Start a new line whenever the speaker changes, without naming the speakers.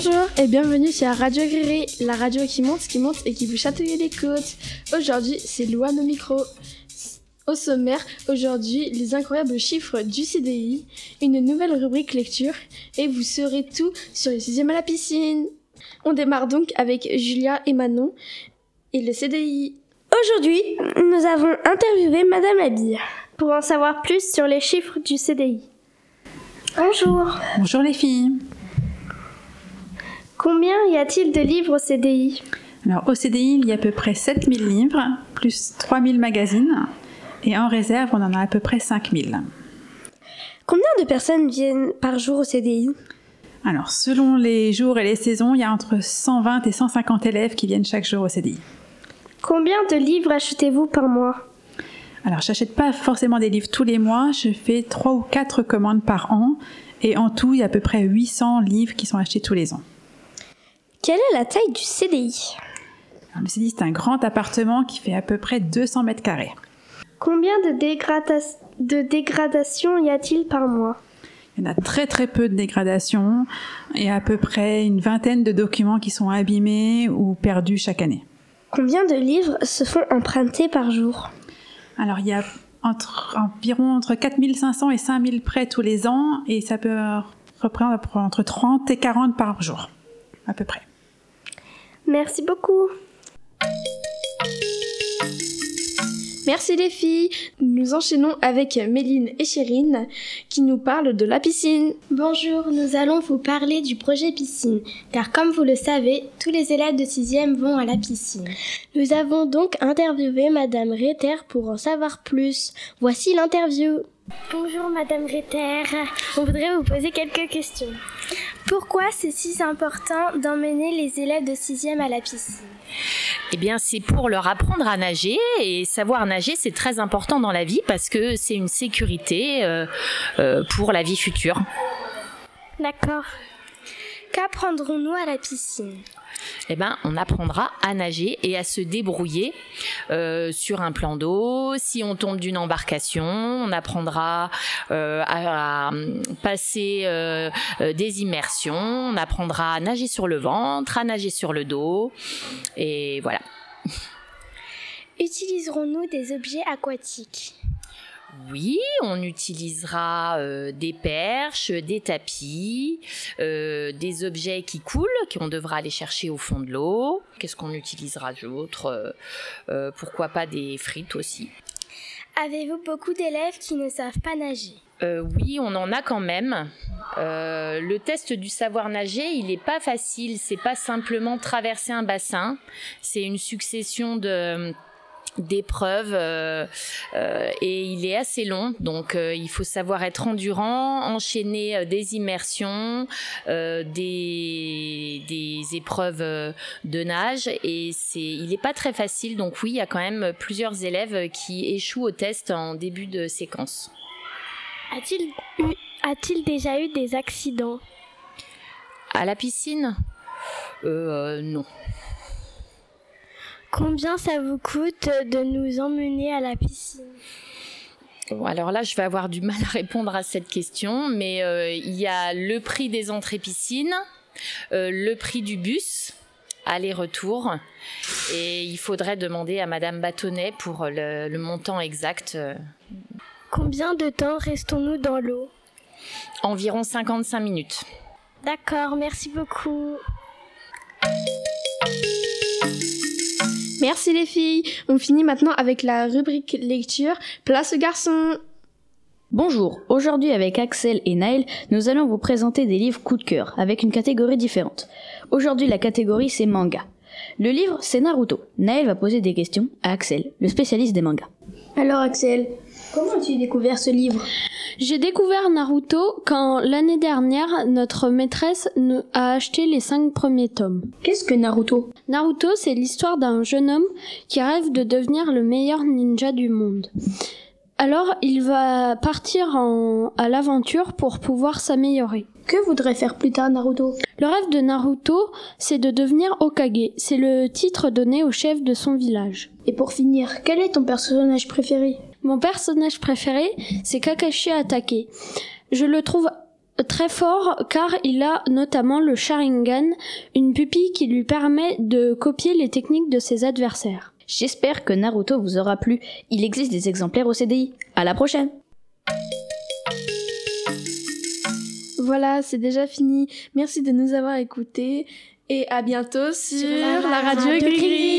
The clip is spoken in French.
Bonjour et bienvenue sur Radio Gréry, la radio qui monte, qui monte et qui vous chatouille les côtes. Aujourd'hui, c'est Louane au micro. Au sommaire, aujourd'hui, les incroyables chiffres du CDI, une nouvelle rubrique lecture et vous saurez tout sur le sixième à la piscine. On démarre donc avec Julia et Manon et le CDI.
Aujourd'hui, nous avons interviewé Madame Abir pour en savoir plus sur les chiffres du CDI. Bonjour.
Bonjour les filles.
Combien y a-t-il de livres au CDI
Alors au CDI, il y a à peu près 7000 livres, plus 3000 magazines, et en réserve, on en a à peu près 5000.
Combien de personnes viennent par jour au CDI
Alors selon les jours et les saisons, il y a entre 120 et 150 élèves qui viennent chaque jour au CDI.
Combien de livres achetez-vous par mois?
Alors j'achète pas forcément des livres tous les mois, je fais 3 ou 4 commandes par an, et en tout, il y a à peu près 800 livres qui sont achetés tous les ans.
Quelle est la taille du CDI
Alors, Le CDI, c'est un grand appartement qui fait à peu près 200 mètres carrés.
Combien de, dégrada- de dégradations y a-t-il par mois?
Il y en a très très peu de dégradations et à peu près une vingtaine de documents qui sont abîmés ou perdus chaque année.
Combien de livres se font emprunter par jour?
Alors il y a entre, environ entre 4500 et 5000 prêts tous les ans et ça peut reprendre entre 30 et 40 par jour à peu près.
Merci beaucoup.
Merci les filles. Nous enchaînons avec Méline et Chérine qui nous parlent de la piscine.
Bonjour, nous allons vous parler du projet piscine, car comme vous le savez, tous les élèves de 6e vont à la piscine. Nous avons donc interviewé Madame Retter pour en savoir plus. Voici l'interview. Bonjour Madame Retter, on voudrait vous poser quelques questions. Pourquoi c'est si important d'emmener les élèves de 6e à la piscine?
Eh bien, c'est pour leur apprendre à nager et savoir nager, c'est très important dans la vie parce que c'est une sécurité euh, euh, pour la vie future.
D'accord. Qu'apprendrons-nous à la piscine?
Eh ben, on apprendra à nager et à se débrouiller euh, sur un plan d'eau. Si on tombe d'une embarcation, on apprendra euh, à, à passer euh, euh, des immersions. On apprendra à nager sur le ventre, à nager sur le dos, et voilà.
Utiliserons-nous des objets aquatiques?
Oui, on utilisera euh, des perches, des tapis, euh, des objets qui coulent, qu'on devra aller chercher au fond de l'eau. Qu'est-ce qu'on utilisera d'autre Euh, Pourquoi pas des frites aussi
Avez-vous beaucoup d'élèves qui ne savent pas nager?
Euh, oui, on en a quand même. Euh, le test du savoir nager, il n'est pas facile. C'est pas simplement traverser un bassin. C'est une succession de d'épreuves euh, euh, et il est assez long. Donc euh, il faut savoir être endurant enchaîner des immersions des, des épreuves de nage. Et c'est il n'est pas très facile. Donc oui il y a quand même plusieurs élèves qui échouent au test en début de séquence.
A-t-il eu, a-t-il déjà eu des accidents?
À la piscine? Non.
Combien ça vous coûte de nous emmener à la piscine
Bon, alors là, je vais avoir du mal à répondre à cette question, mais euh, il y a le prix des entrées piscines, euh, le prix du bus, aller-retour, et il faudrait demander à Madame Bâtonnet pour le, le montant exact. euh,
Combien de temps restons-nous dans l'eau?
Environ 55 minutes.
D'accord, merci beaucoup.
Merci les filles. On finit maintenant avec la rubrique lecture. Place aux garçons.
Bonjour, aujourd'hui avec Axel et Naël, nous allons vous présenter des livres coup de cœur avec une catégorie différente. Aujourd'hui la catégorie c'est manga. Le livre c'est Naruto. Naël va poser des questions à Axel, le spécialiste des mangas.
Alors Axel, comment as-tu découvert ce livre?
J'ai découvert Naruto quand l'année dernière notre maîtresse nous a acheté les cinq premiers tomes.
Qu'est-ce que Naruto?
Naruto, c'est l'histoire d'un jeune homme qui rêve de devenir le meilleur ninja du monde. Alors il va partir en- à l'aventure pour pouvoir s'améliorer.
Que voudrait faire plus tard Naruto?
Le rêve de Naruto, c'est de devenir Okage. C'est le titre donné au chef de son village.
Et pour finir, quel est ton personnage préféré?
Mon personnage préféré, c'est Kakashi Atake. Je le trouve très fort car il a notamment le Sharingan, une pupille qui lui permet de copier les techniques de ses adversaires.
J'espère que Naruto vous aura plu. Il existe des exemplaires au CDI. À la prochaine
Voilà, c'est déjà fini. Merci de nous avoir écoutés et à bientôt sur, la radio,
radio. Gris.